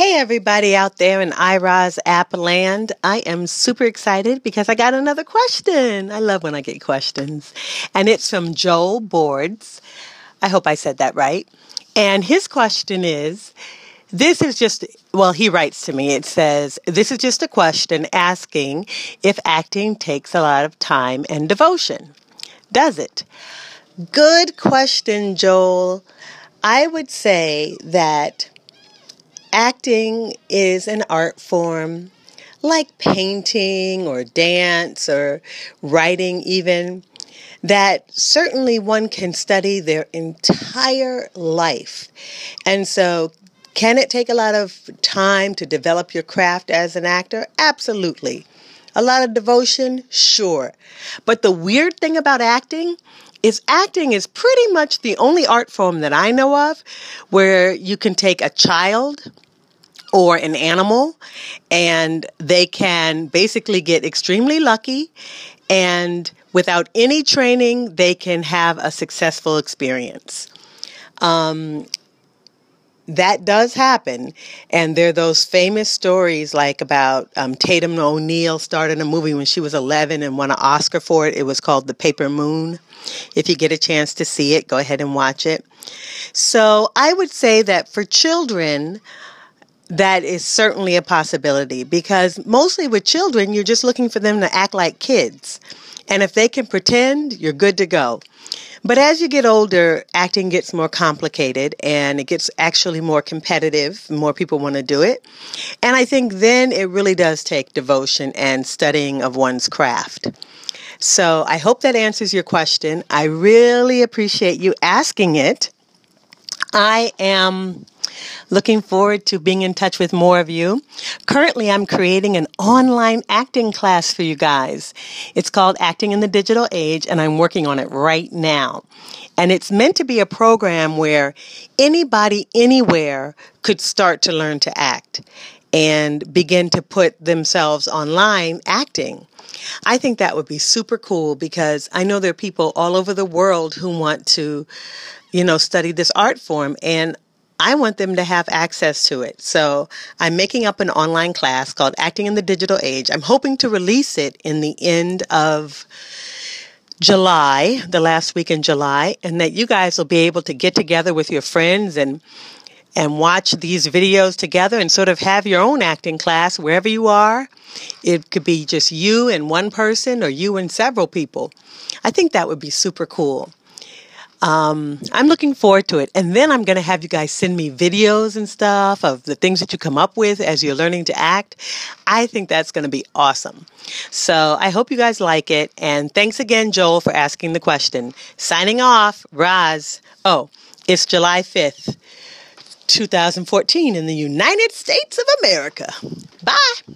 Hey, everybody out there in iRoz app land. I am super excited because I got another question. I love when I get questions. And it's from Joel Boards. I hope I said that right. And his question is this is just, well, he writes to me. It says, This is just a question asking if acting takes a lot of time and devotion. Does it? Good question, Joel. I would say that acting is an art form like painting or dance or writing, even that certainly one can study their entire life. And so, can it take a lot of time to develop your craft as an actor? Absolutely. A lot of devotion? Sure. But the weird thing about acting is acting is pretty much the only art form that I know of where you can take a child or an animal and they can basically get extremely lucky and without any training they can have a successful experience um, that does happen. And there are those famous stories like about um, Tatum O'Neal started a movie when she was 11 and won an Oscar for it. It was called The Paper Moon. If you get a chance to see it, go ahead and watch it. So I would say that for children, that is certainly a possibility because mostly with children, you're just looking for them to act like kids. And if they can pretend, you're good to go. But as you get older, acting gets more complicated and it gets actually more competitive. More people want to do it. And I think then it really does take devotion and studying of one's craft. So I hope that answers your question. I really appreciate you asking it. I am Looking forward to being in touch with more of you. Currently, I'm creating an online acting class for you guys. It's called Acting in the Digital Age, and I'm working on it right now. And it's meant to be a program where anybody, anywhere could start to learn to act and begin to put themselves online acting. I think that would be super cool because I know there are people all over the world who want to, you know, study this art form. And I want them to have access to it. So I'm making up an online class called Acting in the Digital Age. I'm hoping to release it in the end of July, the last week in July, and that you guys will be able to get together with your friends and and watch these videos together and sort of have your own acting class wherever you are. It could be just you and one person or you and several people. I think that would be super cool. Um, I'm looking forward to it. And then I'm going to have you guys send me videos and stuff of the things that you come up with as you're learning to act. I think that's going to be awesome. So I hope you guys like it. And thanks again, Joel, for asking the question. Signing off, Roz. Oh, it's July 5th, 2014 in the United States of America. Bye.